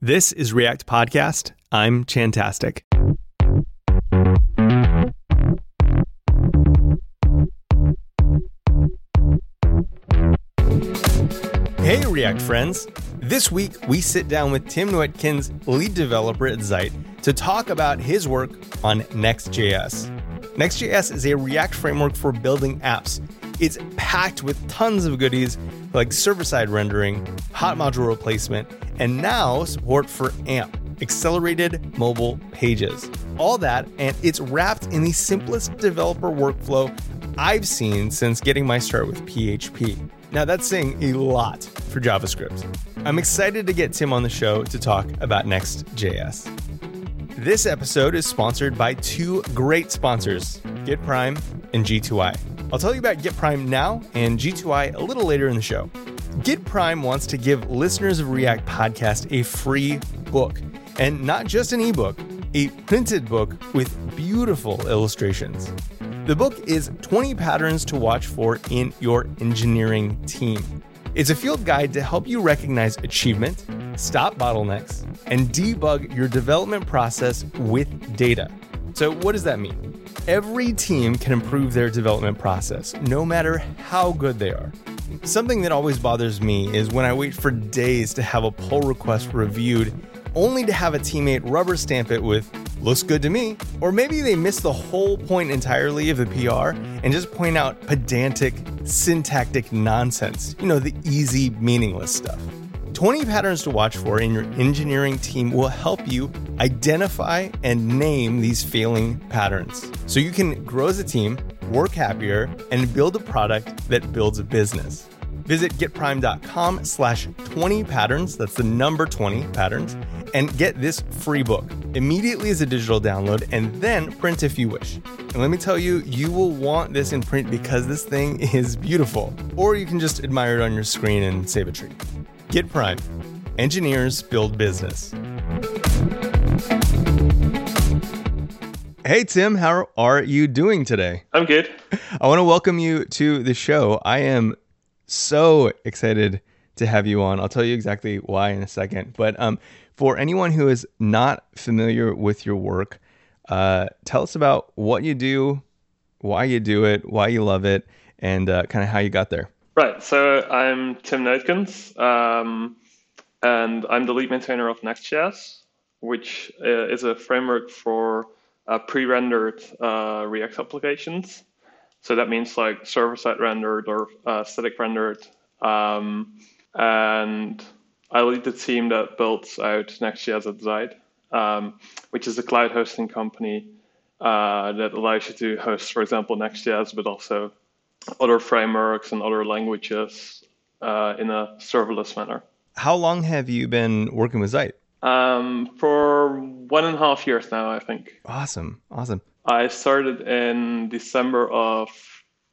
This is React Podcast. I'm Chantastic. Hey, React friends. This week, we sit down with Tim Neutkens, lead developer at Zeit, to talk about his work on Next.js. Next.js is a React framework for building apps. It's packed with tons of goodies like server side rendering, hot module replacement, and now support for AMP, accelerated mobile pages. All that, and it's wrapped in the simplest developer workflow I've seen since getting my start with PHP. Now, that's saying a lot for JavaScript. I'm excited to get Tim on the show to talk about Next.js. This episode is sponsored by two great sponsors, GitPrime and G2I. I'll tell you about Git Prime now and G2I a little later in the show. Git Prime wants to give listeners of React Podcast a free book, and not just an ebook, a printed book with beautiful illustrations. The book is 20 patterns to watch for in your engineering team. It's a field guide to help you recognize achievement, stop bottlenecks, and debug your development process with data. So, what does that mean? Every team can improve their development process, no matter how good they are. Something that always bothers me is when I wait for days to have a pull request reviewed, only to have a teammate rubber stamp it with, looks good to me. Or maybe they miss the whole point entirely of the PR and just point out pedantic, syntactic nonsense. You know, the easy, meaningless stuff. 20 patterns to watch for in your engineering team will help you identify and name these failing patterns so you can grow as a team, work happier, and build a product that builds a business. Visit gitprime.com slash 20 patterns, that's the number 20 patterns, and get this free book immediately as a digital download and then print if you wish. And let me tell you, you will want this in print because this thing is beautiful. Or you can just admire it on your screen and save a treat. GitPrime. Engineers build business. Hey, Tim, how are you doing today? I'm good. I want to welcome you to the show. I am so excited to have you on. I'll tell you exactly why in a second. But um, for anyone who is not familiar with your work, uh, tell us about what you do, why you do it, why you love it, and uh, kind of how you got there. Right. So I'm Tim Neutkens, um, and I'm the lead maintainer of Next.js, which uh, is a framework for uh, pre-rendered uh, React applications. So that means like server-side rendered or uh, static rendered. Um, and I lead the team that builds out Next.js at Zeit, um, which is a cloud hosting company uh, that allows you to host, for example, Next.js, but also other frameworks and other languages uh, in a serverless manner. How long have you been working with Zeit? Um, for one and a half years now, I think. Awesome, awesome. I started in December of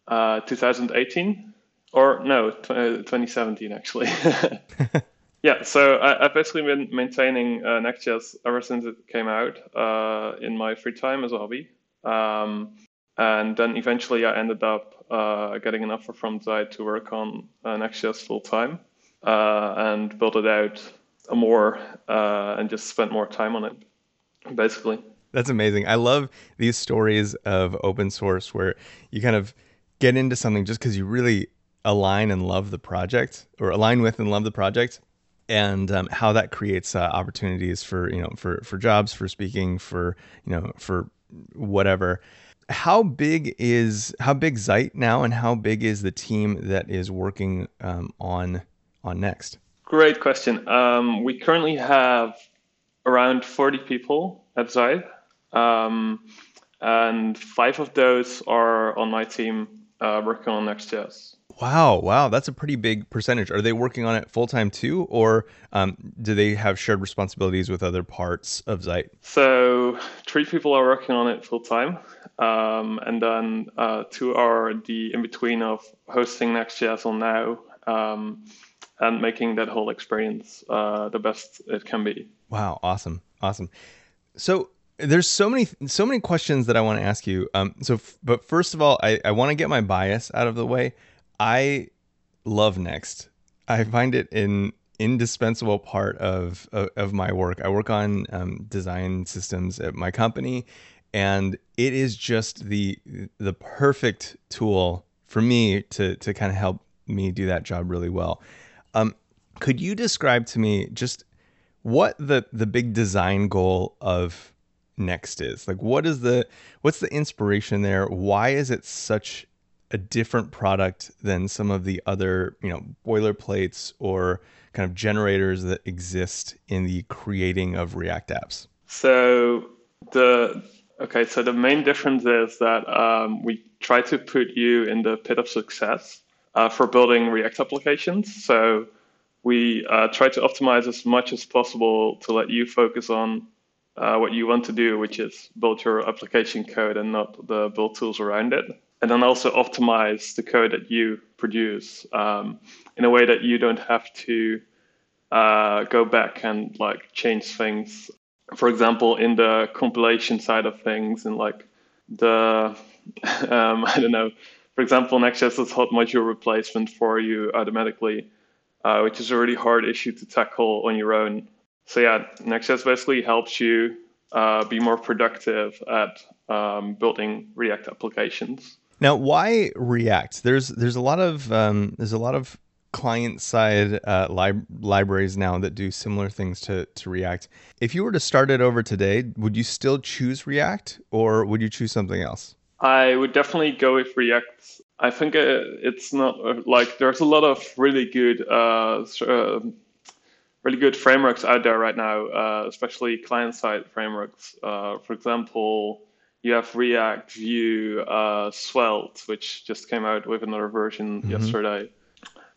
uh, 2018, or no, t- uh, 2017 actually. yeah, so I, have basically been maintaining uh, Next.js ever since it came out uh, in my free time as a hobby. Um, and then eventually I ended up uh, getting an offer from Zeit to work on uh, Next.js full time uh, and build it out more uh, and just spend more time on it, basically. That's amazing. I love these stories of open source where you kind of get into something just because you really align and love the project or align with and love the project and um, how that creates uh, opportunities for you know for for jobs for speaking for you know for whatever how big is how big Zeit now, and how big is the team that is working um, on on Next? Great question. Um, we currently have around 40 people at Zeit, um, and five of those are on my team uh, working on Next.js. Wow, wow, that's a pretty big percentage. Are they working on it full time too, or um, do they have shared responsibilities with other parts of Zeit? So, three people are working on it full time, um, and then uh, two are the in between of hosting Next.js on now um, and making that whole experience uh, the best it can be. Wow, awesome, awesome. So, there's so many so many questions that I want to ask you. Um, so, f- but first of all, I, I want to get my bias out of the way. I love Next. I find it an indispensable part of, of, of my work. I work on um, design systems at my company, and it is just the the perfect tool for me to to kind of help me do that job really well. Um, could you describe to me just what the the big design goal of Next is? Like, what is the what's the inspiration there? Why is it such a different product than some of the other you know boilerplates or kind of generators that exist in the creating of React apps? So the okay, so the main difference is that um, we try to put you in the pit of success uh, for building React applications. So we uh, try to optimize as much as possible to let you focus on uh, what you want to do, which is build your application code and not the build tools around it. And then also optimize the code that you produce um, in a way that you don't have to uh, go back and like change things. For example, in the compilation side of things, and like the um, I don't know. For example, Next.js does hot module replacement for you automatically, uh, which is a really hard issue to tackle on your own. So yeah, Next.js basically helps you uh, be more productive at um, building React applications. Now, why React? There's there's a lot of um, there's a lot of client side uh, lib- libraries now that do similar things to, to React. If you were to start it over today, would you still choose React or would you choose something else? I would definitely go with React. I think uh, it's not uh, like there's a lot of really good, uh, uh, really good frameworks out there right now, especially client-side frameworks. Uh, for example, you have React, Vue, Svelte, which just came out with another version mm-hmm. yesterday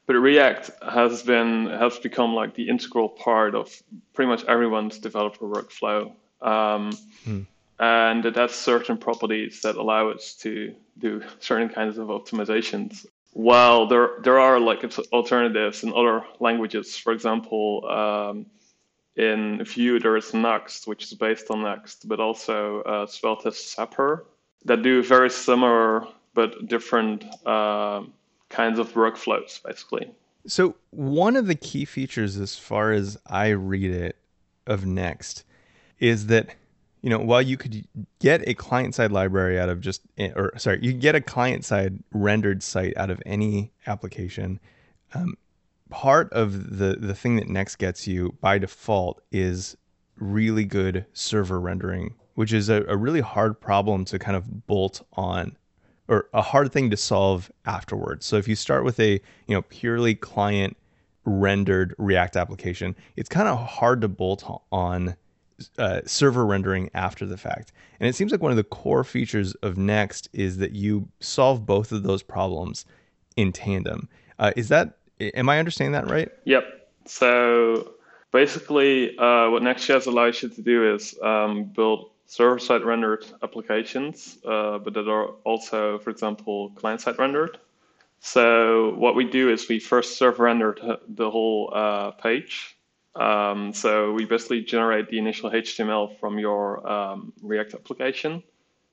but React has been has become like the integral part of pretty much everyone's developer workflow. Um, hmm. And it has certain properties that allow us to do certain kinds of optimizations. While there there are like alternatives in other languages, for example, um, in Vue there is Nuxt, which is based on Next, but also uh, Svelte Sapper that do very similar but different. Uh, kinds of workflows, basically. So, one of the key features, as far as I read it, of Next is that, you know, while you could get a client side library out of just, or sorry, you get a client side rendered site out of any application, um, part of the, the thing that Next gets you by default is really good server rendering, which is a, a really hard problem to kind of bolt on or a hard thing to solve afterwards. So if you start with a you know purely client rendered React application, it's kind of hard to bolt on uh, server rendering after the fact. And it seems like one of the core features of Next is that you solve both of those problems in tandem. Uh, is that am I understanding that right? Yep. So basically, uh, what Next.js allows you to do is um, build server-side rendered applications, uh, but that are also, for example, client-side rendered. So what we do is we first server render the whole uh, page. Um, so we basically generate the initial HTML from your um, React application,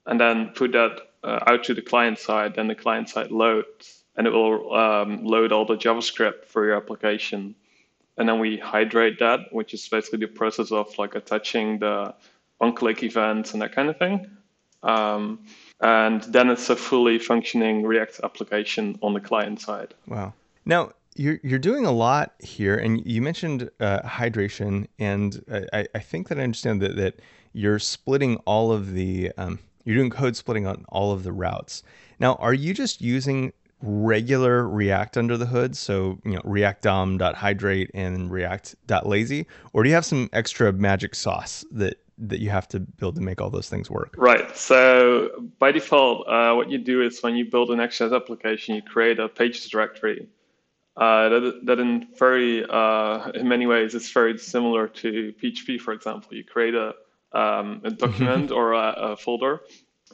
and then put that uh, out to the client side. Then the client side loads, and it will um, load all the JavaScript for your application. And then we hydrate that, which is basically the process of like attaching the on-click events and that kind of thing. Um, and then it's a fully functioning React application on the client side. Wow. Now you're you're doing a lot here, and you mentioned uh, hydration, and I, I think that I understand that that you're splitting all of the um, you're doing code splitting on all of the routes. Now, are you just using regular React under the hood, so you know React DOM.hydrate and React.lazy, or do you have some extra magic sauce that that you have to build to make all those things work? Right. So by default, uh, what you do is when you build an Next.js application, you create a pages directory. Uh, that, that in very uh, in many ways is very similar to PHP, for example. You create a, um, a document or a, a, folder.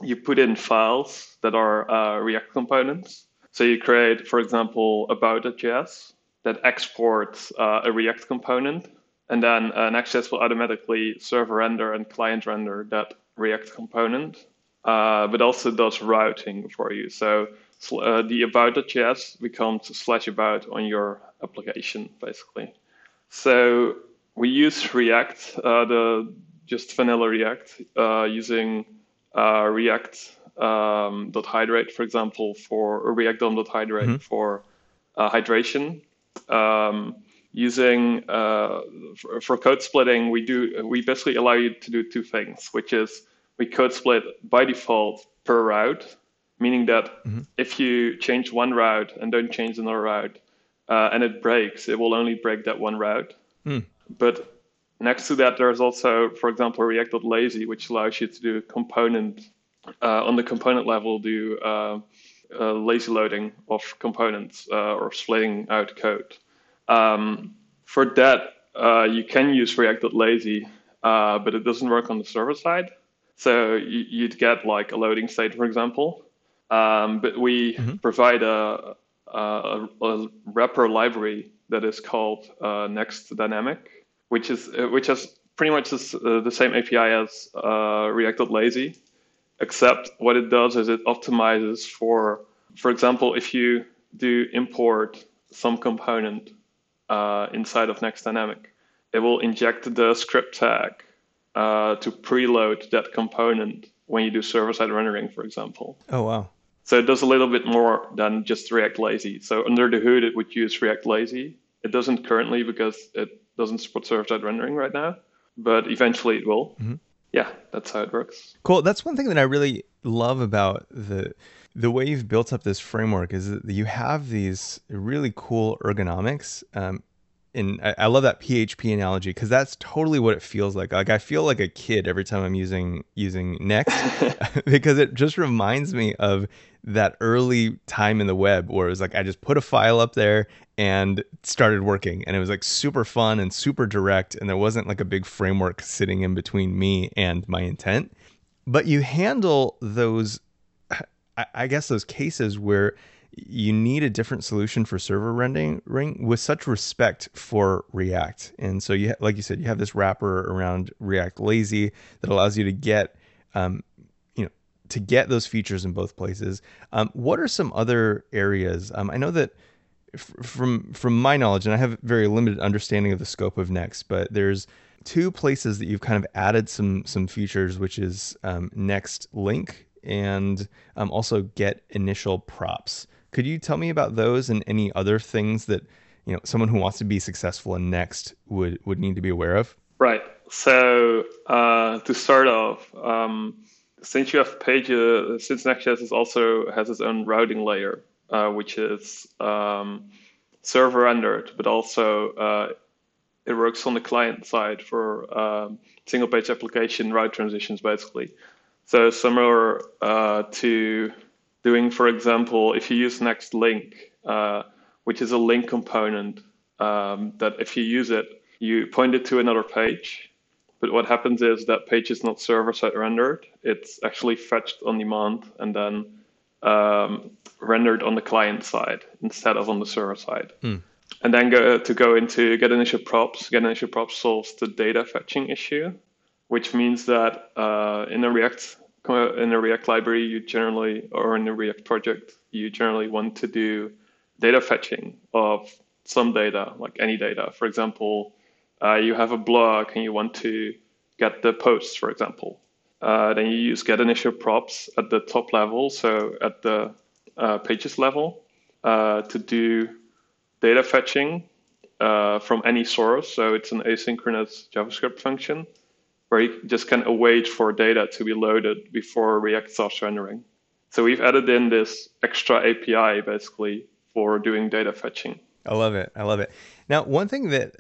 You put in files that are uh, React components. So you create, for example, about.js that exports uh, a React component and then uh, Next.js will automatically server render and client render that React component, uh, but also does routing for you. So uh, the about.js becomes slash about on your application, basically. So we use React, uh, the just vanilla React, uh, using uh, React um, hydrate, for example, for or React DOM hydrate mm-hmm. for uh, hydration. Um, using uh, for, for, code splitting, we do we basically allow you to do two things, which is we code split by default per route, meaning that mm-hmm. if you change one route and don't change another route, uh, and it breaks, it will only break that one route. Mm. But next to that, there's also, for example, React.lazy, which allows you to do component uh, on the component level, do uh, uh lazy loading of components uh, or splitting out code. Um, for that, uh, you can use React.lazy, but it doesn't work on the server side. So you, would get like a loading state, for example. Um, but we mm-hmm. provide a, a, a, wrapper library that is called uh, Next Dynamic, which is uh, which has pretty much this, uh, the same API as uh, React.lazy, except what it does is it optimizes for, for example, if you do import some component uh, inside of Next Dynamic, it will inject the script tag uh, to preload that component when you do server-side rendering, for example. Oh wow! So it does a little bit more than just React Lazy. So under the hood, it would use React Lazy. It doesn't currently because it doesn't support server-side rendering right now, but eventually it will. Mm-hmm. Yeah, that's how it works. Cool. That's one thing that I really love about the the way you've built up this framework is that you have these really cool ergonomics. Um, and I, I love that PHP analogy because that's totally what it feels like. Like I feel like a kid every time I'm using using Next because it just reminds me of that early time in the web where it was like I just put a file up there and started working and it was like super fun and super direct and there wasn't like a big framework sitting in between me and my intent. But you handle those I guess those cases where you need a different solution for server rendering with such respect for React. And so you, like you said, you have this wrapper around React Lazy that allows you to get, um, you know, to get those features in both places. Um, what are some other areas? Um, I know that f- from from my knowledge, and I have very limited understanding of the scope of Next, but there's two places that you've kind of added some some features, which is um, Next Link and um, also get initial props. Could you tell me about those and any other things that you know someone who wants to be successful in Next would would need to be aware of? Right. So uh, to start off, um, since you have pages, since Next.js is also has its own routing layer, uh, which is um, server rendered, but also uh, it works on the client side for um, single page application route transitions, basically. So similar uh, to doing, for example, if you use Next Link, uh, which is a link component um, that if you use it, you point it to another page. But what happens is that page is not server-side rendered. It's actually fetched on demand and then um, rendered on the client side instead of on the server side. Hmm. And then go to go into get initial props. Get initial props solves the data fetching issue, which means that uh, in a React in a React library, you generally, or in a React project, you generally want to do data fetching of some data, like any data. For example, uh, you have a blog and you want to get the posts, for example. Uh, then you use get initial props at the top level, so at the uh, pages level, uh, to do data fetching uh, from any source. So it's an asynchronous JavaScript function where you just can await for data to be loaded before React starts rendering. So we've added in this extra API basically for doing data fetching. I love it. I love it. Now, one thing that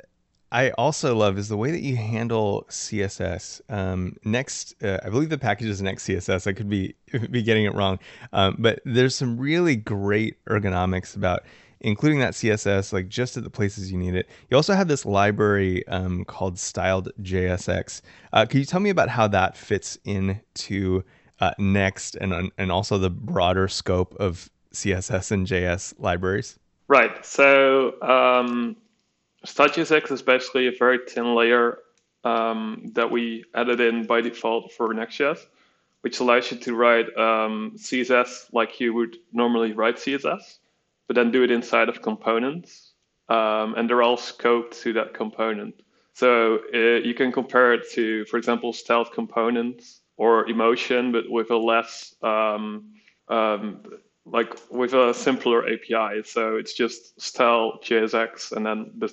I also love is the way that you handle CSS. Um, next, uh, I believe the package is Next CSS. I could be be getting it wrong, um, but there's some really great ergonomics about including that CSS like just at the places you need it. You also have this library um, called Styled JSX. Uh, could you tell me about how that fits into uh, Next and and also the broader scope of CSS and JS libraries? Right. So um, Styled JSX is basically a very thin layer um, that we added in by default for Next.js, which allows you to write um, CSS like you would normally write CSS but then do it inside of components. um, and they're all scoped to that component. So uh, you can compare it to, for example, styled components or emotion, but with a less um, um, like with a simpler API. So it's just style JSX and then the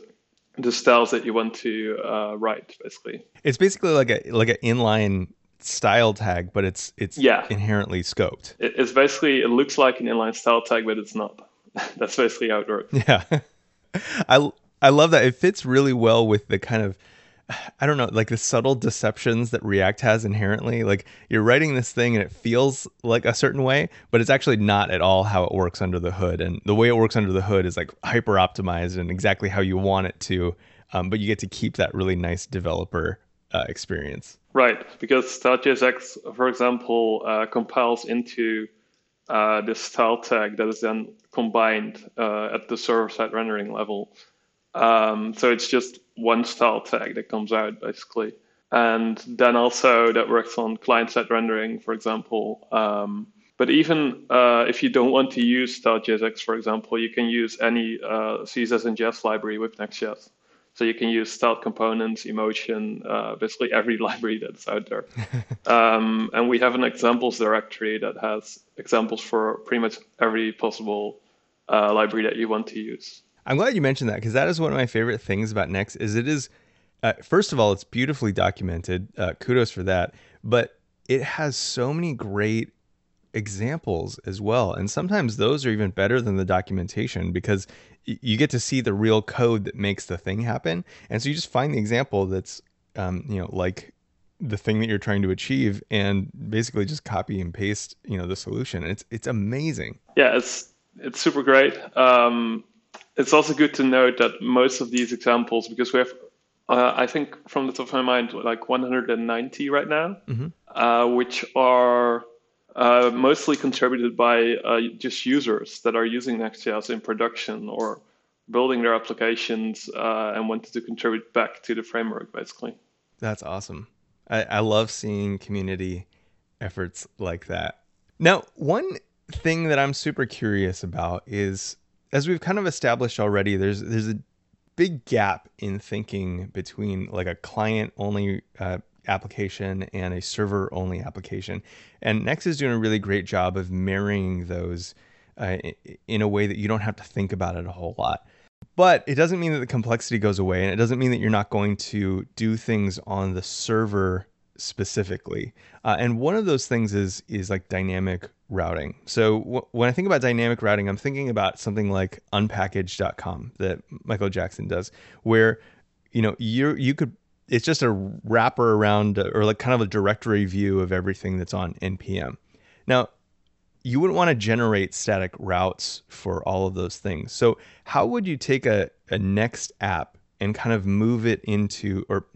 the styles that you want to uh, write, basically. It's basically like a like an inline style tag, but it's it's yeah. inherently scoped. It, it's basically it looks like an inline style tag, but it's not. That's basically how it works. Yeah, I I love that. It fits really well with the kind of I don't know, like the subtle deceptions that React has inherently. Like you're writing this thing and it feels like a certain way, but it's actually not at all how it works under the hood. And the way it works under the hood is like hyper optimized and exactly how you want it to. Um, but you get to keep that really nice developer uh, experience. Right, because style.jsx, for example, uh, compiles into uh, this style tag that is then combined uh, at the server-side rendering level. Um, so it's just one style tag that comes out basically. And then also that works on client-side rendering, for example. Um, but even uh, if you don't want to use style.jsx, for example, you can use any uh, CSS and JS library with Next.js. So you can use style components, emotion, uh, basically every library that's out there. um, and we have an examples directory that has examples for pretty much every possible uh, library that you want to use. I'm glad you mentioned that because that is one of my favorite things about Next. Is it is uh, first of all, it's beautifully documented. Uh, kudos for that. But it has so many great examples as well, and sometimes those are even better than the documentation because you get to see the real code that makes the thing happen. And so you just find the example that's um, you know like the thing that you're trying to achieve and basically just copy and paste you know the solution it's it's amazing yeah it's it's super great um, it's also good to note that most of these examples, because we have, uh, I think from the top of my mind, like 190 right now, mm-hmm. uh, which are uh, mostly contributed by uh, just users that are using Next.js in production or building their applications uh, and wanted to contribute back to the framework, basically. That's awesome. I, I love seeing community efforts like that. Now, one thing that I'm super curious about is as we've kind of established already, there's there's a big gap in thinking between like a client only uh, application and a server only application. And Next is doing a really great job of marrying those uh, in a way that you don't have to think about it a whole lot. But it doesn't mean that the complexity goes away, and it doesn't mean that you're not going to do things on the server specifically. Uh, and one of those things is is like dynamic routing. So w- when I think about dynamic routing, I'm thinking about something like unpkg.com that Michael Jackson does, where you know you you could it's just a wrapper around or like kind of a directory view of everything that's on npm. Now you wouldn't want to generate static routes for all of those things. So how would you take a, a next app and kind of move it into or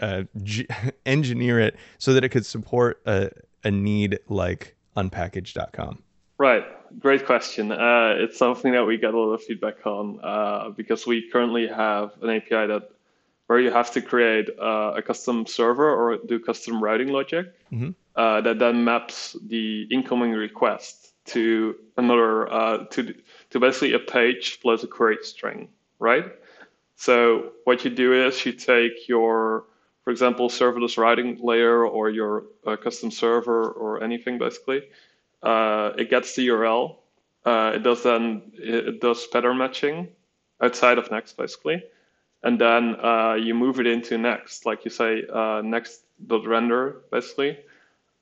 uh, g- engineer it so that it could support a, a need like unpkg.com? Right. Great question. Uh, it's something that we get a lot of feedback on uh, because we currently have an API that where you have to create uh, a custom server or do custom routing logic mm-hmm. Uh, that then maps the incoming request to another uh, to to basically a page plus a query string, right? So what you do is you take your for example, serverless routing layer or your uh, custom server or anything basically, uh, it gets the URL. Uh, it does then it does pattern matching outside of Next basically, and then uh, you move it into Next, like you say uh, Next.render basically,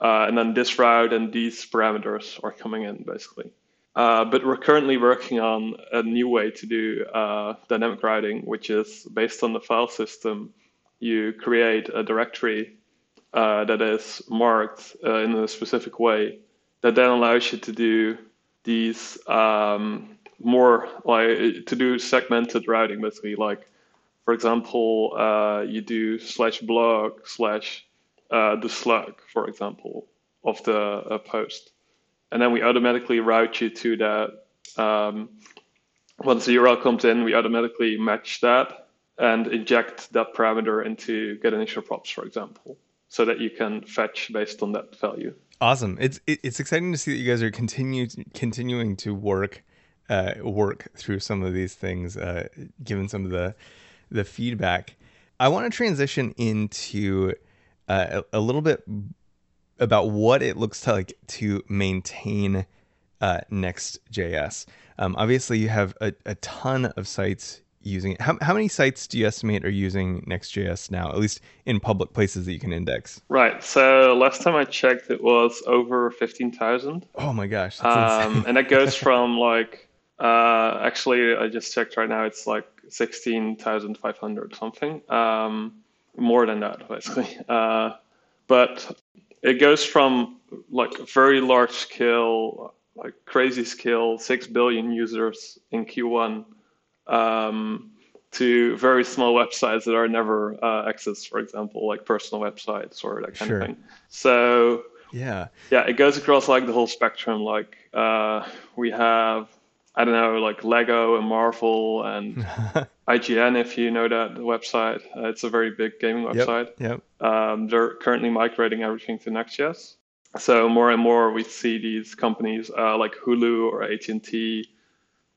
uh, and then this route and these parameters are coming in basically. but we're currently working on a new way to do dynamic routing, which is based on the file system you create a directory uh, that is marked uh, in a specific way that then allows you to do these um, more like to do segmented routing basically like for example uh, you do slash blog slash uh, the slug for example of the uh, post and then we automatically route you to that um, once the url comes in we automatically match that and inject that parameter into get initial props, for example, so that you can fetch based on that value. Awesome! It's it's exciting to see that you guys are continue continuing to work uh, work through some of these things, uh, given some of the the feedback. I want to transition into uh, a, a, little bit about what it looks like to maintain uh, Next.js. Um, obviously, you have a, a ton of sites using it. How, how many sites do you estimate are using Next.js now, at least in public places that you can index? Right. So last time I checked, it was over 15,000. Oh my gosh. Um, and that goes from like, uh, actually, I just checked right now, it's like 16,500 something. Um, more than that, basically. Uh, but it goes from like very large scale, like crazy scale, 6 billion users in Q1 um, to very small websites that are never uh, accessed, for example, like personal websites or that kind sure. of thing. So yeah, yeah, it goes across like the whole spectrum. Like uh, we have, I don't know, like Lego and Marvel and IGN, if you know that website. Uh, it's a very big gaming website. Yep. yep. Um, they're currently migrating everything to Next.js. So more and more we see these companies uh, like Hulu or AT&T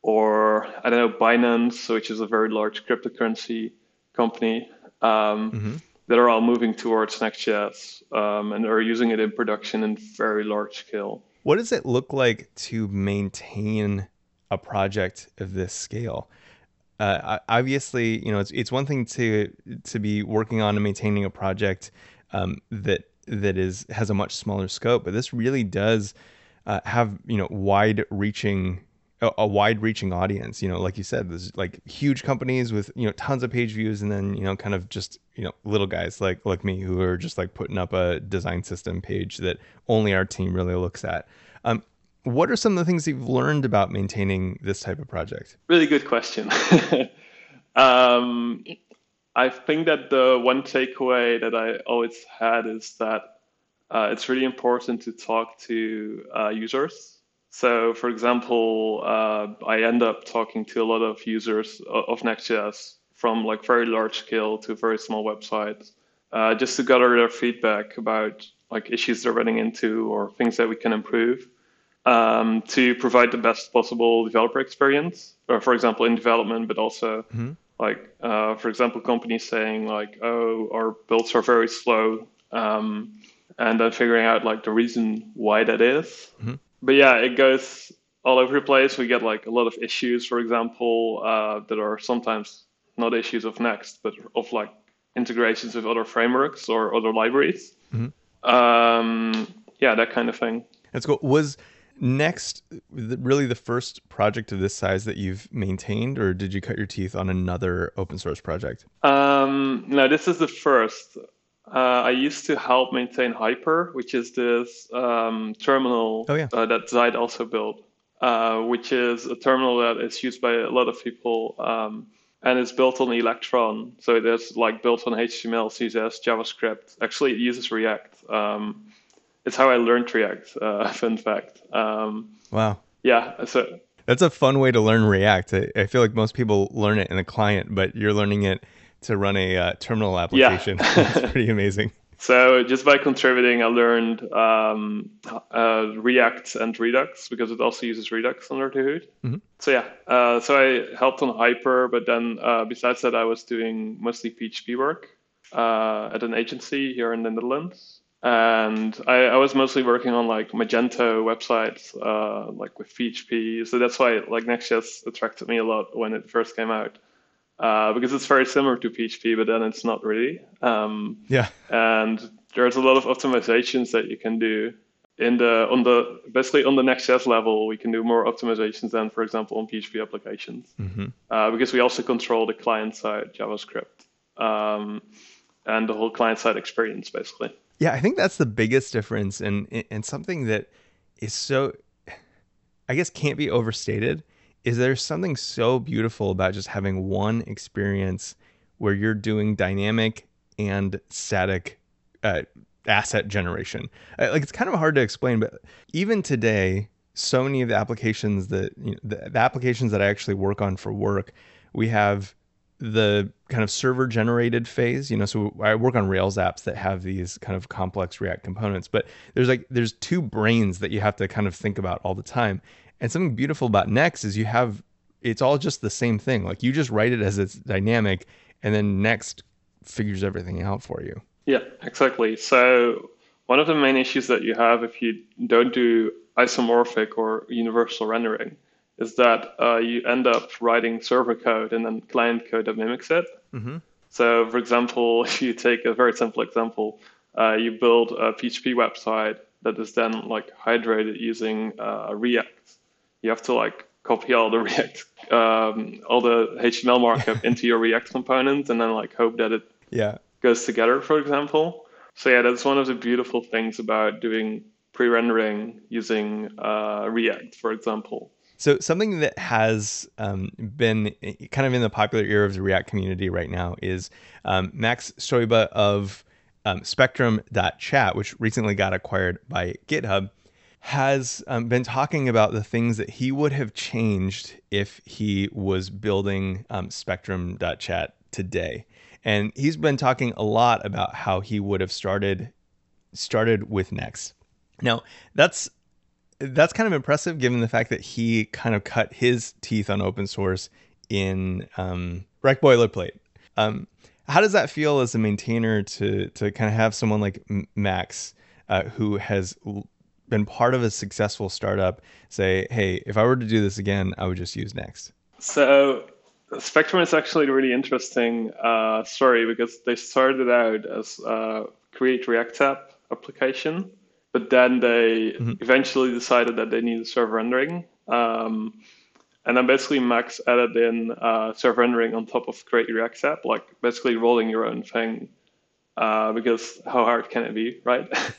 or I don't know Binance, which is a very large cryptocurrency company, um, mm-hmm. that are all moving towards Next.js um, and are using it in production in very large scale. What does it look like to maintain a project of this scale? Uh, obviously, you know, it's it's one thing to to be working on and maintaining a project um, that that is has a much smaller scope, but this really does uh, have you know wide reaching a, a wide-reaching audience. You know, like you said, there's like huge companies with you know tons of page views, and then you know kind of just you know little guys like like me who are just like putting up a design system page that only our team really looks at. Um, what are some of the things you've learned about maintaining this type of project? Really good question. um, I think that the one takeaway that I always had is that uh, it's really important to talk to uh, users so, for example, uh, I end up talking to a lot of users of Next.js from like very large scale to very small websites, uh, just to gather their feedback about like issues they're running into or things that we can improve um, to provide the best possible developer experience. Or for example, in development, but also mm-hmm. like, uh, for example, companies saying like, "Oh, our builds are very slow," um, and then figuring out like the reason why that is. Mm-hmm but yeah, it goes all over the place. We get like a lot of issues, for example, uh, that are sometimes not issues of Next, but of like integrations with other frameworks or other libraries. Mm-hmm. Um, yeah, that kind of thing. That's cool. Was Next really the first project of this size that you've maintained, or did you cut your teeth on another open source project? Um, no, this is the first. Uh, I used to help maintain Hyper, which is this um, terminal oh, yeah. uh, that Zeit also built, uh, which is a terminal that is used by a lot of people um, and it's built on Electron. So it is like built on HTML, CSS, JavaScript. Actually, it uses React. Um, it's how I learned React. Uh, fun fact. Um, wow. Yeah. So that's a fun way to learn React. I, I feel like most people learn it in a client, but you're learning it to run a uh, terminal application. Yeah. That's pretty amazing. So just by contributing, I learned um, uh, React and Redux because it also uses Redux under the hood. Mm-hmm. So yeah, uh, so I helped on Hyper, but then uh, besides that, I was doing mostly PHP work uh, at an agency here in the Netherlands, and I, I was mostly working on like Magento websites, uh, like with PHP. So that's why like Next.js attracted me a lot when it first came out uh, because it's very similar to PHP, but then it's not really. Um, yeah. And there's a lot of optimizations that you can do in the on the basically on the Next.js level. We can do more optimizations than, for example, on PHP applications, mm-hmm. uh, because we also control the client side JavaScript um, and the whole client side experience, basically. Yeah, I think that's the biggest difference, and and something that is so, I guess, can't be overstated is there something so beautiful about just having one experience where you're doing dynamic and static uh, asset generation. Uh, like it's kind of hard to explain, but even today, so many of the applications that you know, the, the applications that I actually work on for work, we have the kind of server generated phase you know so i work on rails apps that have these kind of complex react components but there's like there's two brains that you have to kind of think about all the time And something beautiful about Next is you have it's all just the same thing. Like you just write it as it's dynamic, and then Next figures everything out for you. Yeah, exactly. So one of the main issues that you have if you don't do isomorphic or universal rendering is that uh, you end up writing server code and then client code that mimics it. Mm-hmm. So, for example, if you take a very simple example, uh, you build a PHP website that is then like hydrated using uh, React. You have to like copy all the React, um, all the HTML markup into your React component, and then like hope that it yeah goes together. For example, so yeah, that's one of the beautiful things about doing pre-rendering using uh, React, for example. So something that has um, been kind of in the popular ear of the React community right now is um, Max Stoiber of um, Spectrum.chat, which recently got acquired by GitHub, has um, been talking about the things that he would have changed if he was building um, Spectrum.chat today. And he's been talking a lot about how he would have started started with Next. Now, that's that's kind of impressive given the fact that he kind of cut his teeth on open source in um, React Boilerplate. Um, how does that feel as a maintainer to to kind of have someone like Max uh, who has been part of a successful startup say, "Hey, if I were to do this again, I would just use Next." So Spectrum is actually a really interesting uh, story because they started out as a Create React app application, but then they mm-hmm. eventually decided that they needed server rendering. Um, and then basically Max added in uh, server rendering on top of Create React app, like basically rolling your own thing. Uh, because how hard can it be, right?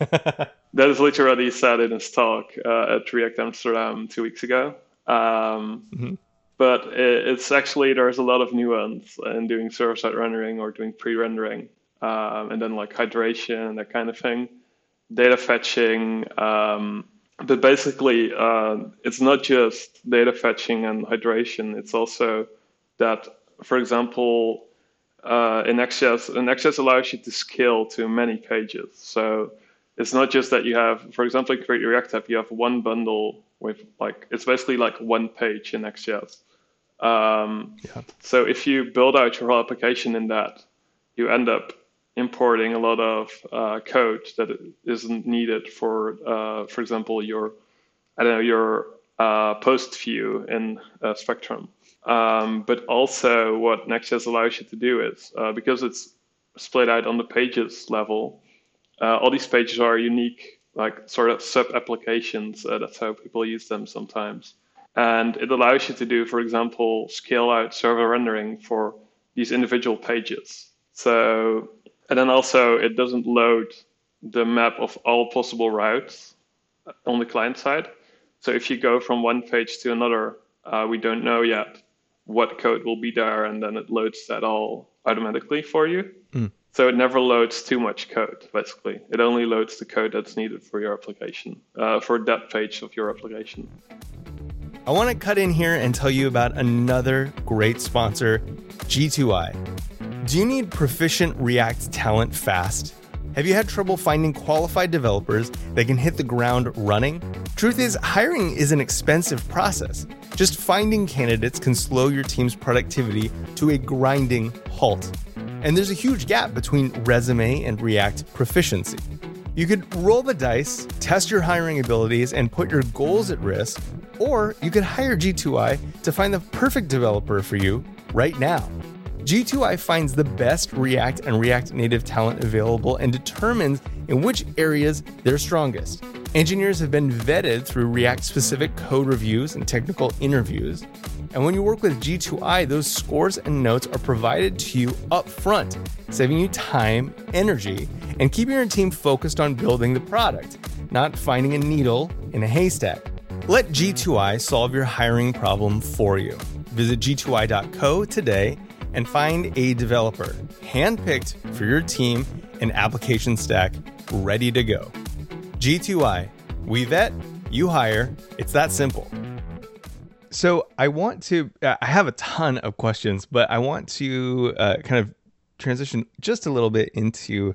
that is literally said in his talk uh, at React Amsterdam two weeks ago. Um, mm-hmm but it's actually there's a lot of nuance in doing server-side rendering or doing pre-rendering, um, and then like hydration that kind of thing, data fetching. Um, but basically, uh, it's not just data fetching and hydration. It's also that, for example, uh, in Next.js, Next.js allows you to scale to many pages. So it's not just that you have, for example, in Create React app, you have one bundle with like it's basically like one page in Next.js. Um, yeah. So if you build out your whole application in that, you end up importing a lot of uh, code that isn't needed for, uh, for example, your I don't know your uh, post view in uh, Spectrum. Um, but also, what Next.js allows you to do is uh, because it's split out on the pages level, uh, all these pages are unique, like sort of sub applications. that's how people use them sometimes. And it allows you to do, for example, scale out server rendering for these individual pages. So, and then also it doesn't load the map of all possible routes on the client side. So if you go from one page to another, uh, we don't know yet what code will be there, and then it loads that all automatically for you. Mm. So it never loads too much code, basically. It only loads the code that's needed for your application, uh, for that page of your application. I want to cut in here and tell you about another great sponsor, G2I. Do you need proficient React talent fast? Have you had trouble finding qualified developers that can hit the ground running? Truth is, hiring is an expensive process. Just finding candidates can slow your team's productivity to a grinding halt. And there's a huge gap between resume and React proficiency. You could roll the dice, test your hiring abilities, and put your goals at risk or you could hire G2I to find the perfect developer for you right now. G2I finds the best React and React Native talent available and determines in which areas they're strongest. Engineers have been vetted through React specific code reviews and technical interviews. And when you work with G2I, those scores and notes are provided to you up front, saving you time, energy, and keeping your team focused on building the product, not finding a needle in a haystack. Let G2I solve your hiring problem for you. Visit g2i.co today and find a developer handpicked for your team and application stack ready to go. G2I, we vet, you hire. It's that simple. So I want to, uh, I have a ton of questions, but I want to uh, kind of transition just a little bit into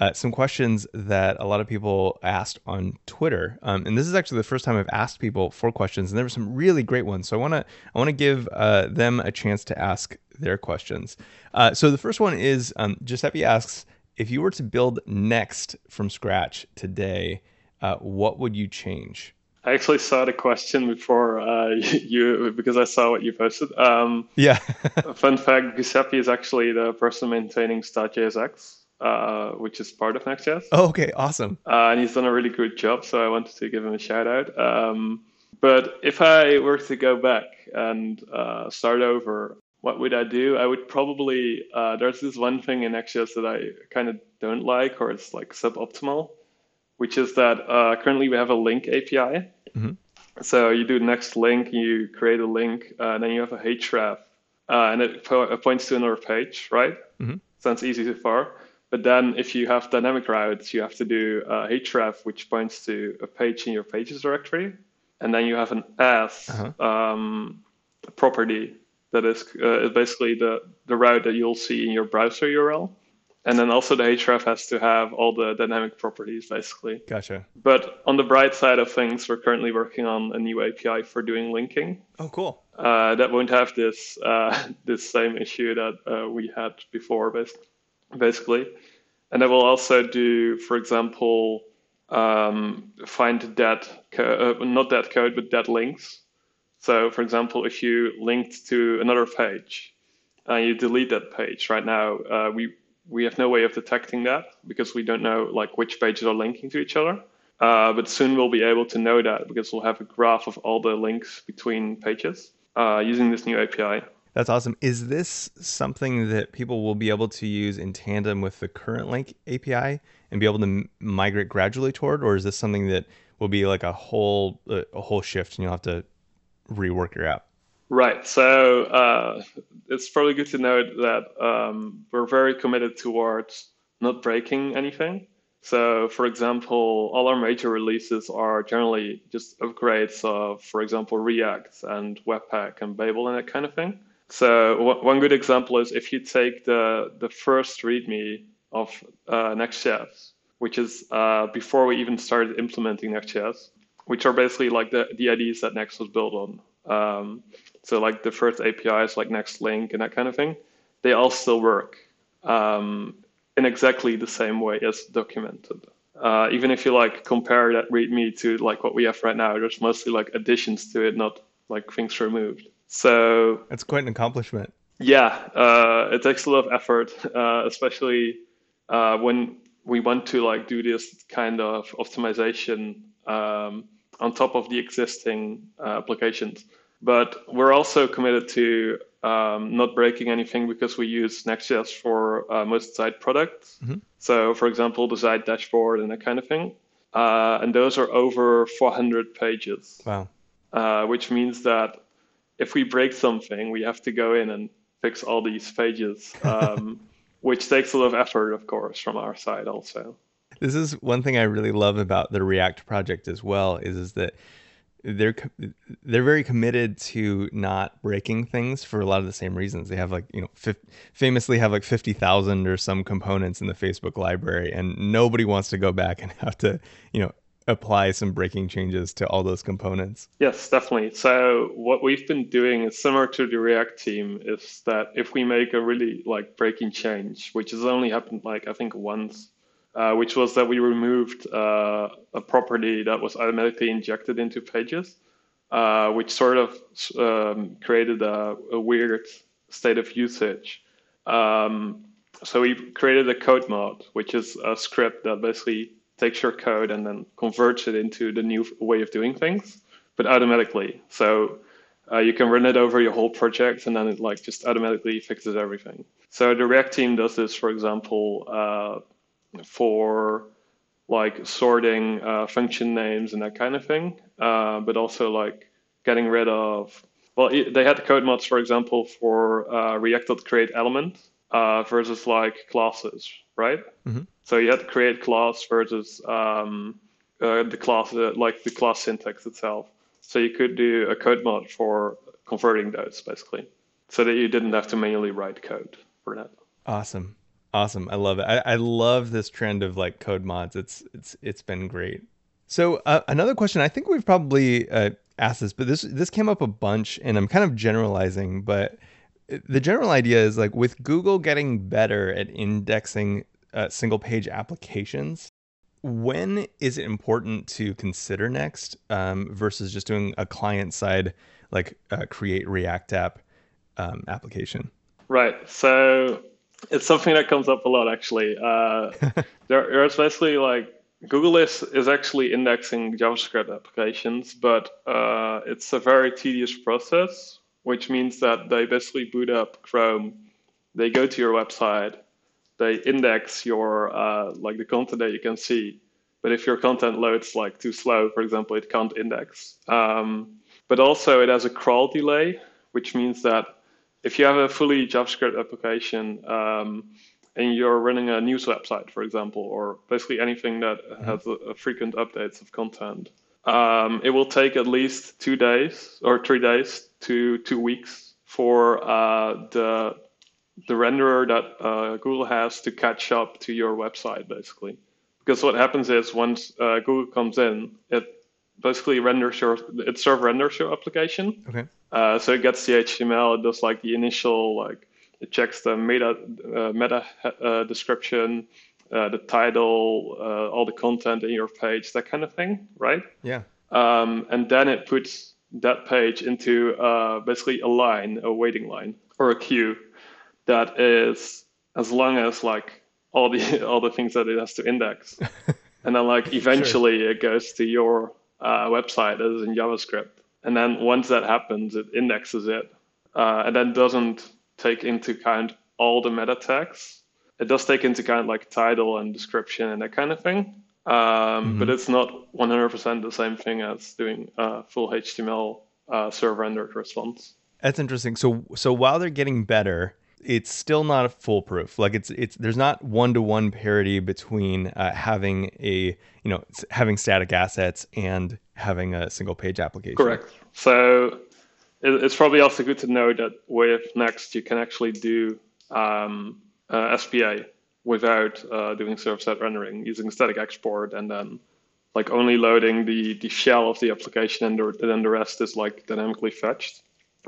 uh, some questions that a lot of people asked on Twitter, um, and this is actually the first time I've asked people for questions, and there were some really great ones. So I want to I want to give uh, them a chance to ask their questions. Uh, so the first one is um, Giuseppe asks if you were to build Next from scratch today, uh, what would you change? I actually saw the question before uh, you because I saw what you posted. Um, yeah. fun fact: Giuseppe is actually the person maintaining Styled JSX, uh, which is part of Next.js. Oh, okay, awesome. Uh, and he's done a really good job, so I wanted to give him a shout out. Um, but if I were to go back and uh, start over, what would I do? I would probably uh, there's this one thing in Next.js that I kind of don't like, or it's like suboptimal which is that uh, currently we have a link API. Mm-hmm. So you do next link, you create a link, uh, and then you have a href, uh, and it, po- it, points to another page, right? Mm-hmm. Sounds easy so far. But then if you have dynamic routes, you have to do a href, which points to a page in your pages directory. And then you have an as uh-huh. um, property that is, uh, basically the, the route that you'll see in your browser URL. And then also the href has to have all the dynamic properties, basically. Gotcha. But on the bright side of things, we're currently working on a new API for doing linking. Oh, cool. Uh, that won't have this uh, this same issue that uh, we had before, basically. And that will also do, for example, um, find dead, co- uh, not dead code, but dead links. So, for example, if you linked to another page and you delete that page, right now uh, we we have no way of detecting that because we don't know like which pages are linking to each other. Uh, but soon we'll be able to know that because we'll have a graph of all the links between pages uh, using this new API. That's awesome. Is this something that people will be able to use in tandem with the current link API and be able to m- migrate gradually toward, or is this something that will be like a whole uh, a whole shift and you'll have to rework your app? Right. So uh, it's probably good to note that um, we're very committed towards not breaking anything. So, for example, all our major releases are generally just upgrades of, for example, React and Webpack and Babel and that kind of thing. So, w- one good example is if you take the the first README of uh, Next.js, which is uh, before we even started implementing Next.js, which are basically like the, the IDEs that Next was built on. Um, so like the first APIs like Next Link and that kind of thing, they all still work um, in exactly the same way as documented. Uh, even if you like compare that README to like what we have right now, there's mostly like additions to it, not like things removed. So it's quite an accomplishment. Yeah, uh, it takes a lot of effort, uh, especially uh, when we want to like do this kind of optimization um, on top of the existing uh, applications. But we're also committed to um, not breaking anything because we use Next.js for uh, most Zeit products. Mm-hmm. So, for example, the Zeit dashboard and that kind of thing. Uh, and those are over 400 pages. Wow. Uh, which means that if we break something, we have to go in and fix all these pages, um, which takes a lot of effort, of course, from our side also. This is one thing I really love about the React project as well is, is that they're they're very committed to not breaking things for a lot of the same reasons. They have like you know famously have like fifty thousand or some components in the Facebook library, and nobody wants to go back and have to you know apply some breaking changes to all those components. Yes, definitely. So what we've been doing is similar to the React team is that if we make a really like breaking change, which has only happened like I think once uh, which was that we removed uh, a property that was automatically injected into pages, uh, which sort of um, created a, a, weird state of usage. Um, so we created a code mod, which is a script that basically takes your code and then converts it into the new way of doing things, but automatically. So uh, you can run it over your whole project and then it like just automatically fixes everything. So the React team does this, for example, uh, for like sorting uh, function names and that kind of thing, uh, but also like getting rid of. Well, they had code mods, for example, for uh, React.create element uh, versus like classes, right? Mm-hmm. So you had to create class versus um, uh, the class, uh, like the class syntax itself. So you could do a code mod for converting those, basically, so that you didn't have to manually write code for that. Awesome. Awesome. I love it. I, I love this trend of like code mods. It's it's it's been great. So uh, another question, I think we've probably uh, asked this, but this this came up a bunch, and I'm kind of generalizing, but the general idea is like with Google getting better at indexing uh, single page applications, when is it important to consider next um, versus just doing a client side like uh, create React app um, application? Right. So it's something that comes up a lot actually. Uh, there, there's basically like Google is, is actually indexing JavaScript applications, but uh, it's a very tedious process, which means that they basically boot up Chrome, they go to your website, they index your uh, like the content that you can see. But if your content loads like too slow, for example, it can't index. Um, but also it has a crawl delay, which means that if you have a fully JavaScript application um, and you're running a news website, for example, or basically anything that mm-hmm. has a, a frequent updates of content, um, it will take at least two days or three days to two weeks for uh, the the renderer that uh, Google has to catch up to your website, basically. Because what happens is once uh, Google comes in, it basically renders your it server renders your application. Okay. Uh, so it gets the HTML, it does like the initial like it checks the meta uh, meta uh, description, uh, the title, uh, all the content in your page, that kind of thing, right? Yeah. Um, and then it puts that page into uh, basically a line, a waiting line or a queue that is as long as like all the all the things that it has to index. and then like eventually sure. it goes to your uh, website as in JavaScript. And then once that happens, it indexes it, uh, and then doesn't take into account all the meta tags. It does take into account like title and description and that kind of thing, um, mm-hmm. but it's not 100% the same thing as doing a full HTML uh, server rendered response. That's interesting. So, so while they're getting better, it's still not a foolproof. Like it's it's there's not one to one parity between uh, having a you know having static assets and having a single page application. Correct. So it's probably also good to know that with Next you can actually do um, uh, SPA without uh, doing server side rendering using static export and then like only loading the the shell of the application and the, then the rest is like dynamically fetched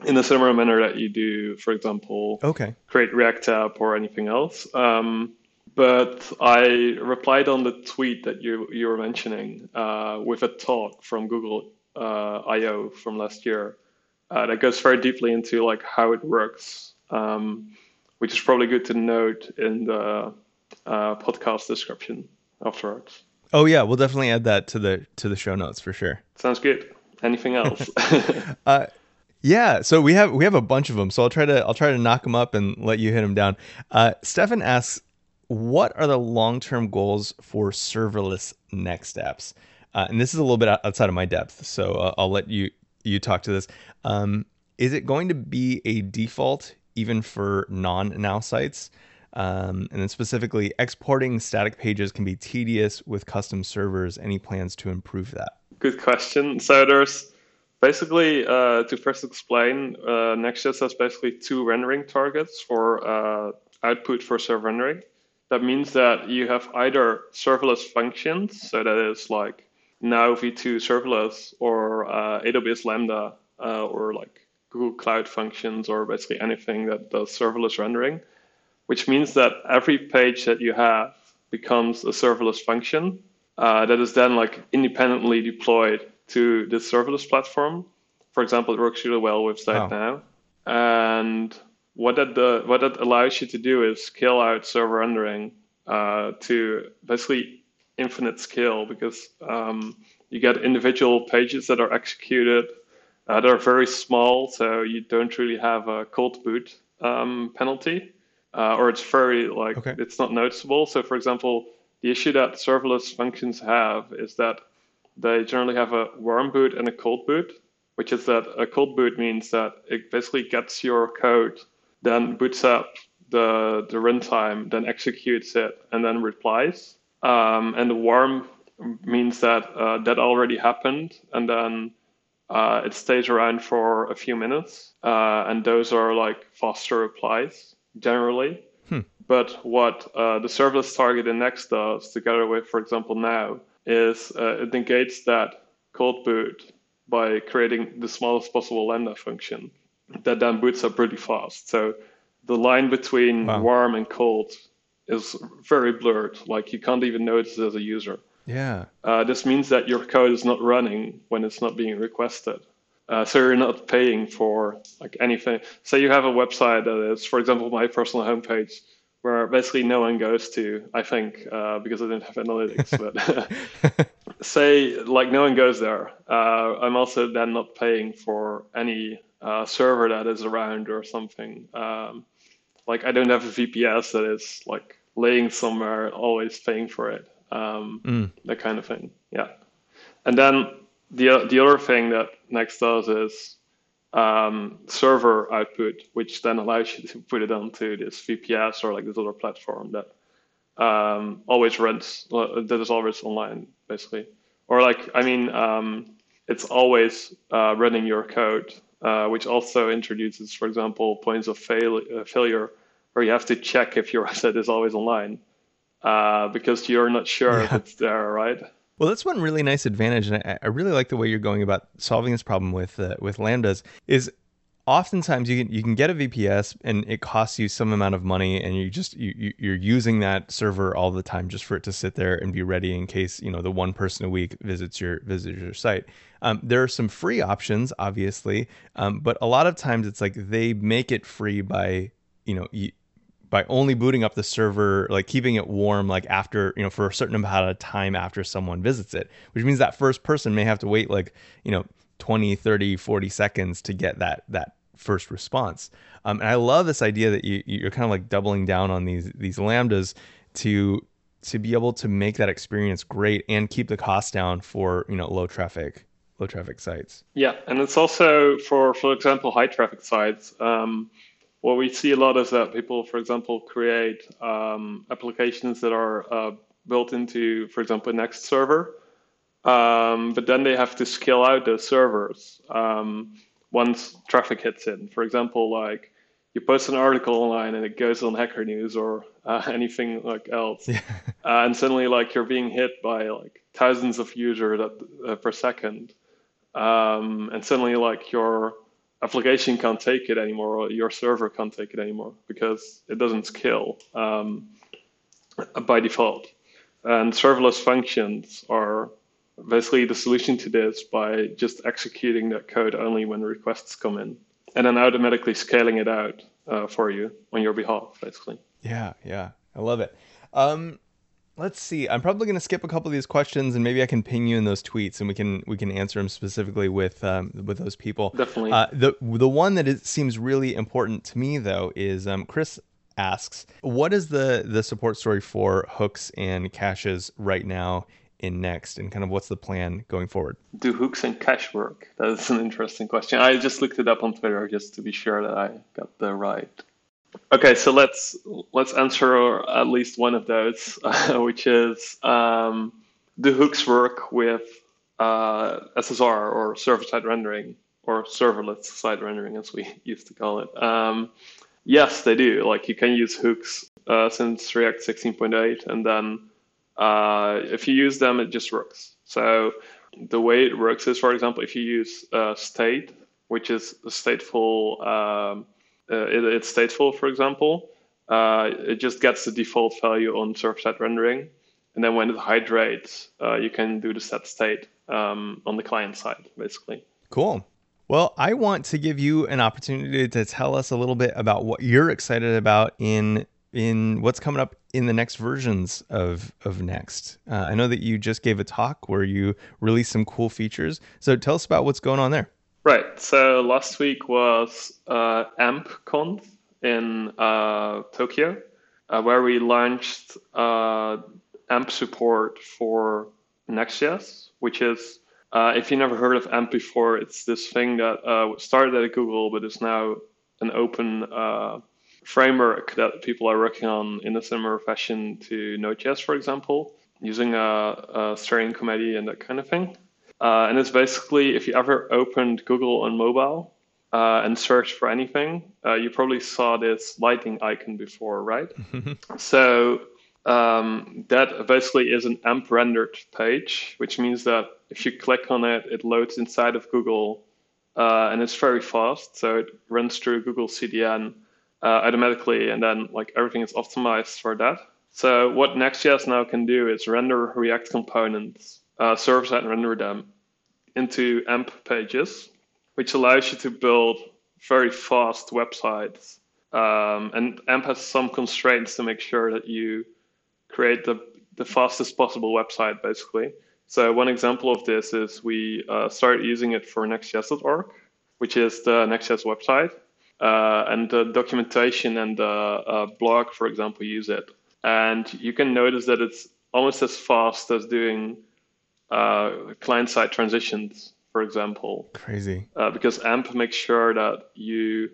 in a similar manner that you do, for example, okay, create React app or anything else. Um, but I replied on the tweet that you you were mentioning uh, with a talk from Google uh, I/O from last year uh, that goes very deeply into like how it works, um, which is probably good to note in the uh, podcast description afterwards. Oh yeah, we'll definitely add that to the to the show notes for sure. Sounds good. Anything else? yeah, so we have we have a bunch of them. So I'll try to I'll try to knock them up and let you hit them down. Uh, Stefan asks, what are the long term goals for serverless next apps? Uh, and this is a little bit outside of my depth, so uh, I'll let you you talk to this. Um, is it going to be a default even for non now sites? Um, and then specifically, exporting static pages can be tedious with custom servers. Any plans to improve that? Good question. So there's Basically, uh, to first explain, uh, Next.js has basically two rendering targets for uh, output for server rendering. That means that you have either serverless functions, so that is like now v2 serverless or uh, AWS Lambda uh, or like Google Cloud Functions or basically anything that does serverless rendering, which means that every page that you have becomes a serverless function uh, that is then like independently deployed to the serverless platform. For example, it works really well with Zeit Now. And what that the, what that allows you to do is scale out server rendering uh, to basically infinite scale because um, you get individual pages that are executed uh, that are very small, so you don't really have a cold boot um, penalty, uh, or it's very like okay. it's not noticeable. So, for example, the issue that serverless functions have is that they generally have a warm boot and a cold boot, which is that a cold boot means that it basically gets your code, then boots up the, the runtime, then executes it, and then replies. Um, and the warm means that uh, that already happened, and then uh, it stays around for a few minutes, uh, and those are like faster replies generally. Hmm. But what uh, the serverless target in Next does, together with, for example, now, is uh, it negates that cold boot by creating the smallest possible lambda function that then boots up pretty fast. So the line between wow. warm and cold is very blurred. Like you can't even notice it as a user. Yeah. Uh, this means that your code is not running when it's not being requested. Uh, so you're not paying for like anything. Say you have a website that is, for example, my personal homepage, where basically no one goes to. I think uh, because I didn't have analytics, but say like no one goes there. Uh, I'm also then not paying for any uh, server that is around or something. Um, like I don't have a VPS that is like laying somewhere, always paying for it. Um, mm. That kind of thing. Yeah. And then the the other thing that Next does is um, server output, which then allows you to put it onto this VPS or like this other platform that um, always runs that is always online, basically. Or like I mean, um, it's always uh, running your code uh, which also introduces, for example, points of fail- uh, failure where you have to check if your asset is always online uh, because you're not sure yeah. if it's there, right? Well, that's one really nice advantage, and I, I, really like the way you're going about solving this problem with uh, with lambdas. Is oftentimes you can you can get a VPS and it costs you some amount of money and you just you you're using that server all the time just for it to sit there and be ready in case you know the one person a week visits your visits your site. Um, there are some free options, obviously, um, but a lot of times it's like they make it free by you know. By only booting up the server, like keeping it warm, like after, you know, for a certain amount of time after someone visits it, which means that first person may have to wait like, you know, 20, 30, 40 seconds to get that that first response. Um, and I love this idea that you you're kind of like doubling down on these these lambdas to to be able to make that experience great and keep the cost down for you know low traffic low traffic sites. Yeah, and it's also for for example high traffic sites. Um, what we see a lot is that people, for example, create um, applications that are uh, built into, for example, Next server, um, but then they have to scale out those servers um, once traffic hits in. For example, like you post an article online and it goes on Hacker News or uh, anything like else, yeah. uh, and suddenly like you're being hit by like thousands of users uh, per second, um, and suddenly like your application can't take it anymore or your server can't take it anymore because it doesn't scale um, by default. And serverless functions are basically the solution to this by just executing that code only when requests come in and then automatically scaling it out uh, for you on your behalf basically. Yeah yeah. I love it. Um, let's see i'm probably going to skip a couple of these questions and maybe i can ping you in those tweets and we can we can answer them specifically with um, with those people definitely uh, the the one that is, seems really important to me though is um, chris asks what is the the support story for hooks and caches right now in next and kind of what's the plan going forward? Do hooks and cache work? That's an interesting question. I just looked it up on Twitter just to be sure that I got the right. Okay, so let's let's answer at least one of those, uh, which is um, do hooks work with uh, SSR or server-side rendering or serverless side rendering, as we used to call it? Um, yes, they do. Like you can use hooks uh, since React 16.8, and then uh, if you use them, it just works. So the way it works is, for example, if you use uh, state, which is stateful, um, it, it's stateful, for example, uh, it just gets the default value on server-side rendering. And then when it hydrates, uh, you can do the set state um, on the client side, basically. Cool. Well, I want to give you an opportunity to tell us a little bit about what you're excited about in in what's coming up in the next versions of of Next. Uh, I know that you just gave a talk where you released some cool features. So tell us about what's going on there. Right. So last week was uh, AmpConf in uh, Tokyo, uh, where we launched uh, AMP support for Next.js, which is uh, if you never heard of AMP before, it's this thing that started at Google but is now an open framework that people are working on in a similar fashion to Node.js, for example, using a, a steering committee and that kind of thing. Uh, and it's basically if you ever opened Google on mobile uh, and searched for anything, uh, you probably saw this lighting icon before, right? so um, that basically is an AMP rendered page, which means that if you click on it, it loads inside of Google uh, and it's very fast. So it runs through Google CDN uh, automatically, and then like everything is optimized for that. So what Next.js now can do is render React components, uh, serve that and render them into AMP pages, which allows you to build very fast websites. Um, and AMP has some constraints to make sure that you create the, the fastest possible website, basically. So one example of this is we uh, started using it for Next.js.org, which is the Next.js website. Uh, and the documentation and the uh, blog, for example, use it. And you can notice that it's almost as fast as doing uh, client-side transitions, for example. Crazy. Uh, because AMP makes sure that you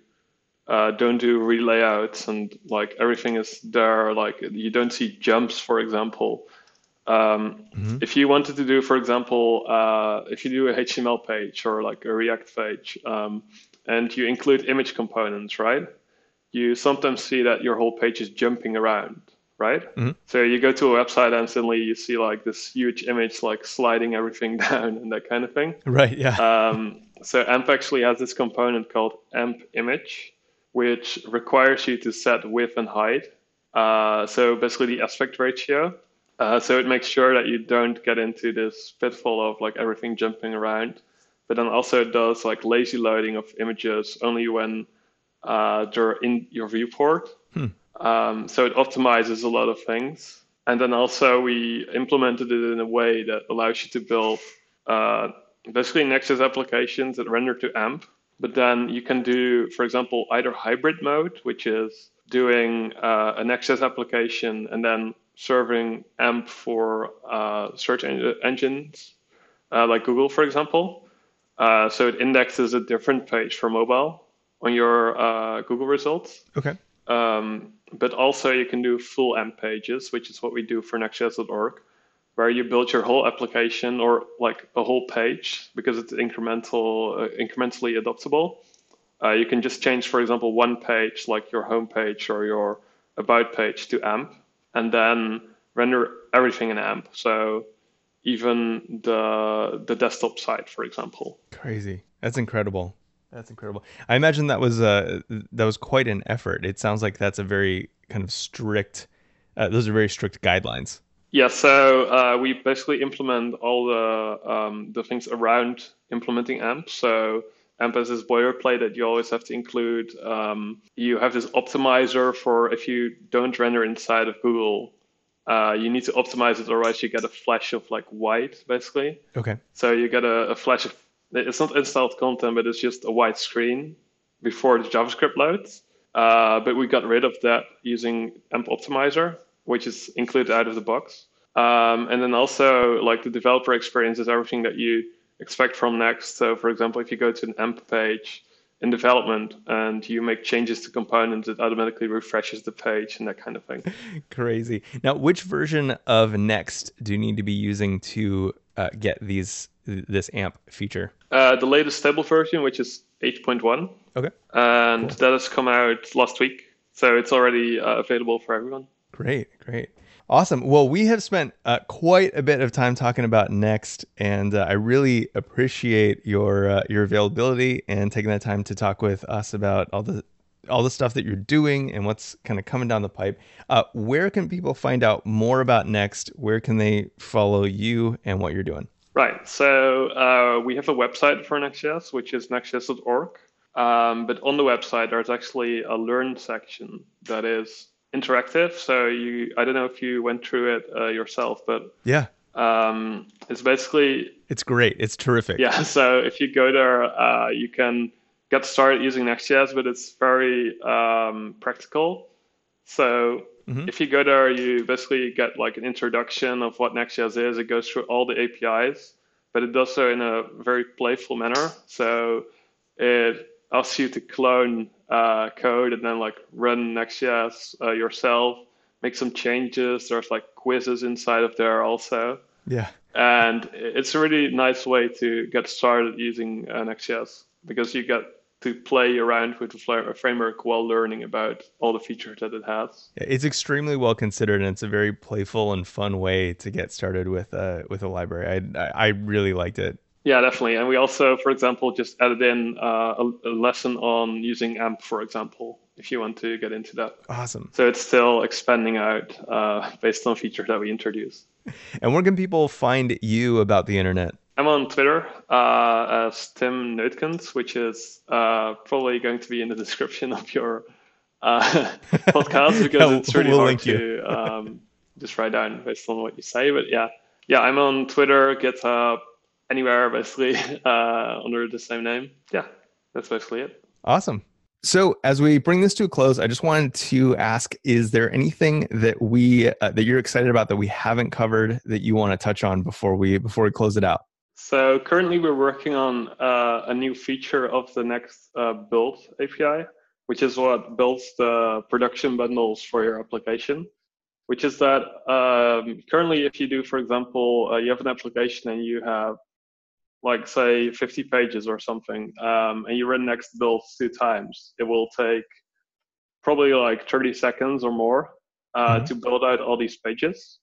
uh, don't do relayouts and like everything is there. Like you don't see jumps, for example. Um, mm-hmm. If you wanted to do, for example, uh, if you do a HTML page or like a React page, um, and you include image components, right? You sometimes see that your whole page is jumping around right? Mm-hmm. So you go to a website and suddenly you see like this huge image like sliding everything down and that kind of thing. Right. Yeah. Um, so AMP actually has this component called AMP image, which requires you to set width and height. Uh, so basically the aspect ratio. Uh, so it makes sure that you don't get into this pitfall of like everything jumping around. But then also it does like lazy loading of images only when uh, they're in your viewport. Hmm. Um, so it optimizes a lot of things. And then also we implemented it in a way that allows you to build uh, basically Next.js applications that render to AMP. But then you can do, for example, either hybrid mode, which is doing uh, a Next.js application and then serving AMP for uh, search en- engines uh, like Google, for example. Uh, so it indexes a different page for mobile on your uh, Google results. Okay. Um, but also you can do full AMP pages, which is what we do for Next.js.org, where you build your whole application or like a whole page because it's incremental, uh, incrementally adoptable. Uh, you can just change, for example, one page like your home page or your about page to AMP, and then render everything in AMP. So even the the desktop site, for example. Crazy. That's incredible. That's incredible. I imagine that was uh that was quite an effort. It sounds like that's a very kind of strict. Uh, those are very strict guidelines. Yeah. So uh, we basically implement all the um, the things around implementing AMP. So AMP has this boilerplate that you always have to include. Um, you have this optimizer for if you don't render inside of Google. Uh, you need to optimize it, otherwise you get a flash of like white, basically. Okay. So you get a, a flash of it's not installed content, but it's just a white screen before the JavaScript loads. Uh, but we got rid of that using AMP Optimizer, which is included out of the box. Um, and then also, like the developer experience is everything that you expect from Next. So, for example, if you go to an AMP page in development and you make changes to components, it automatically refreshes the page and that kind of thing. Crazy. Now, which version of Next do you need to be using to uh, get these this AMP feature? Uh, the latest stable version, which is 8.1. Okay. And cool. that has come out last week. So it's already uh, available for everyone. Great, great. Awesome. Well, we have spent uh, quite a bit of time talking about Next, and uh, I really appreciate your uh, your availability and taking that time to talk with us about all the all the stuff that you're doing and what's kind of coming down the pipe. Uh, where can people find out more about Next? Where can they follow you and what you're doing? Right. So uh, we have a website for Next.js, which is nextjs.org. Um, but on the website, there's actually a learn section that is interactive. So you, I don't know if you went through it uh, yourself, but yeah, um, it's basically it's great. It's terrific. Yeah. So if you go there, uh, you can get started using Next.js, but it's very um, practical. So Mm-hmm. If you go there, you basically get like an introduction of what Next.js is. It goes through all the APIs, but it does so in a very playful manner. So it asks you to clone uh, code and then like run Next.js uh, yourself, make some changes. There's like quizzes inside of there also. Yeah. And it's a really nice way to get started using uh, Next.js because you get to play around with the framework while learning about all the features that it has. It's extremely well considered, and it's a very playful and fun way to get started with a with a library. I I really liked it. Yeah, definitely. And we also, for example, just added in uh, a, a, lesson on using AMP, for example, if you want to get into that. Awesome. So it's still expanding out uh, based on features that we introduce. And where can people find you about the internet? I'm on Twitter uh, as Tim Neutkens, which is uh, probably going to be in the description of your uh, podcast because it's really we'll hard to um, just write down based on what you say. But yeah, yeah, I'm on Twitter, GitHub, anywhere basically uh, under the same name. Yeah, that's basically it. Awesome. So as we bring this to a close, I just wanted to ask: Is there anything that we uh, that you're excited about that we haven't covered that you want to touch on before we before we close it out? So currently we're working on uh, a new feature of the next uh, build API, which is what builds the production bundles for your application. Which is that um, currently, if you do, for example, uh, you have an application and you have, like, say, 50 pages or something, um, and you run next build two times, it will take probably like 30 seconds or more uh, mm-hmm. to build out all these pages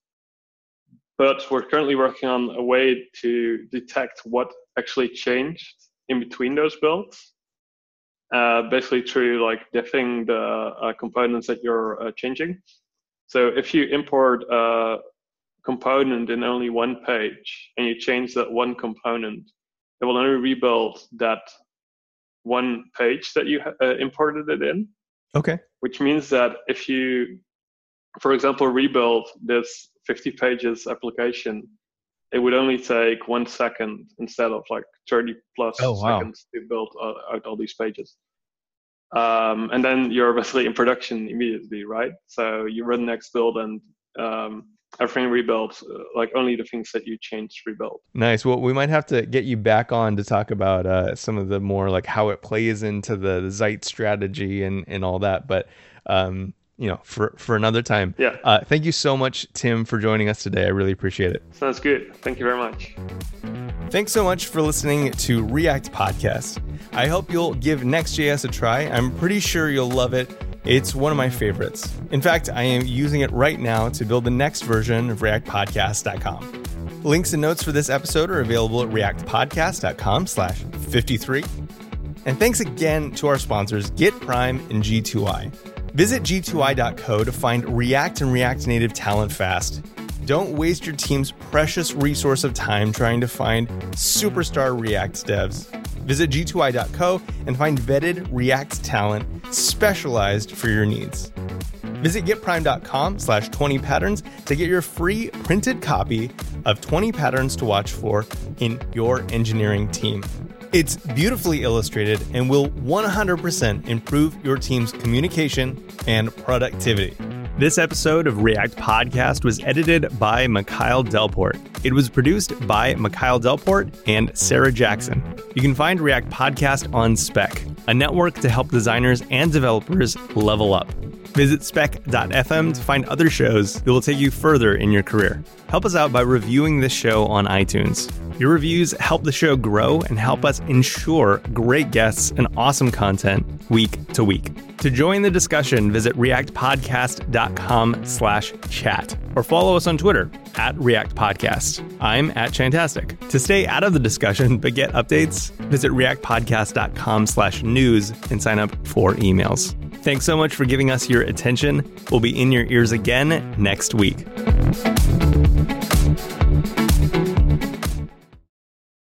but we're currently working on a way to detect what actually changed in between those builds uh, basically through like diffing the uh, components that you're uh, changing. So if you import a component in only one page and you change that one component it will only rebuild that one page that you uh, imported it in. Okay. Which means that if you for example rebuild this 50 pages application, it would only take one second instead of like 30 plus oh, wow. seconds to build out all these pages. Um, and then you're basically in production immediately, right? So you run next build and um, everything rebuilds, uh, like only the things that you changed rebuild. Nice. Well, we might have to get you back on to talk about uh, some of the more like how it plays into the, the Zeit strategy and, and all that. But um, you know, for for another time. Yeah. Uh, thank you so much, Tim, for joining us today. I really appreciate it. Sounds good. Thank you very much. Thanks so much for listening to React Podcast. I hope you'll give Next.js a try. I'm pretty sure you'll love it. It's one of my favorites. In fact, I am using it right now to build the next version of reactpodcast.com. Links and notes for this episode are available at reactpodcast.com slash 53. And thanks again to our sponsors, GitPrime and G2I. Visit g2i.co to find React and React Native talent fast. Don't waste your team's precious resource of time trying to find superstar React devs. Visit g2i.co and find vetted React talent specialized for your needs. Visit gitprime.com slash 20 patterns to get your free printed copy of 20 patterns to watch for in your engineering team. It's beautifully illustrated and will 100% improve your team's communication and productivity. This episode of React Podcast was edited by Mikhail Delport. It was produced by Mikhail Delport and Sarah Jackson. You can find React Podcast on Spec, a network to help designers and developers level up. Visit spec.fm to find other shows that will take you further in your career. Help us out by reviewing this show on iTunes. Your reviews help the show grow and help us ensure great guests and awesome content week to week. To join the discussion, visit reactpodcast.com slash chat or follow us on Twitter at React Podcast. I'm at Chantastic. To stay out of the discussion but get updates, visit reactpodcast.com slash news and sign up for emails. Thanks so much for giving us your attention. We'll be in your ears again next week.